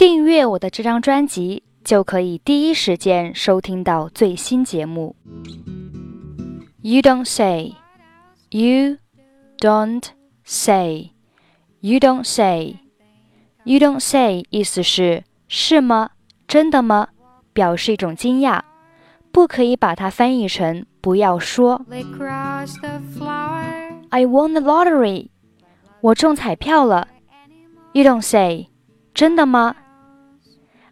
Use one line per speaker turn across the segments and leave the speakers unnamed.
订阅我的这张专辑，就可以第一时间收听到最新节目。You don't say, you don't say, you don't say, you don't say，意思是是吗？真的吗？表示一种惊讶，不可以把它翻译成不要说。I won the lottery，我中彩票了。You don't say，真的吗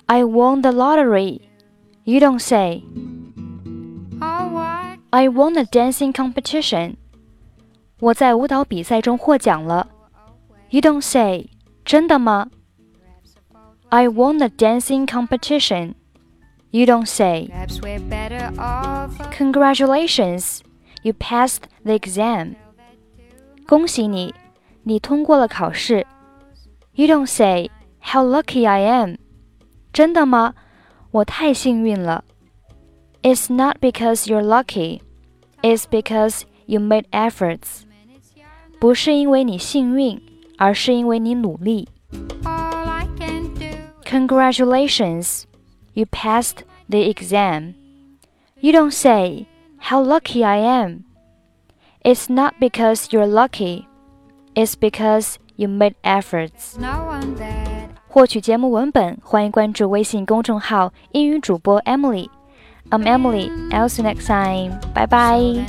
？I won the lottery. You don't say. I won a dancing competition. 我在舞蹈比赛中获奖了。You don't say. 真的吗？I won a dancing competition. You don't say. Congratulations. You passed the exam. 恭喜你，你通过了考试。You don't say. How lucky I am. 真的吗？我太幸运了。It's not because you're lucky, it's because you made efforts. 不是因为你幸运，而是因为你努力。Congratulations, you passed the exam. You don't say, How lucky I am. It's not because you're lucky, it's because you made efforts. 获取节目文本，欢迎关注微信公众号“英语主播 Emily”。I'm Emily. I'll see you next time. Bye bye.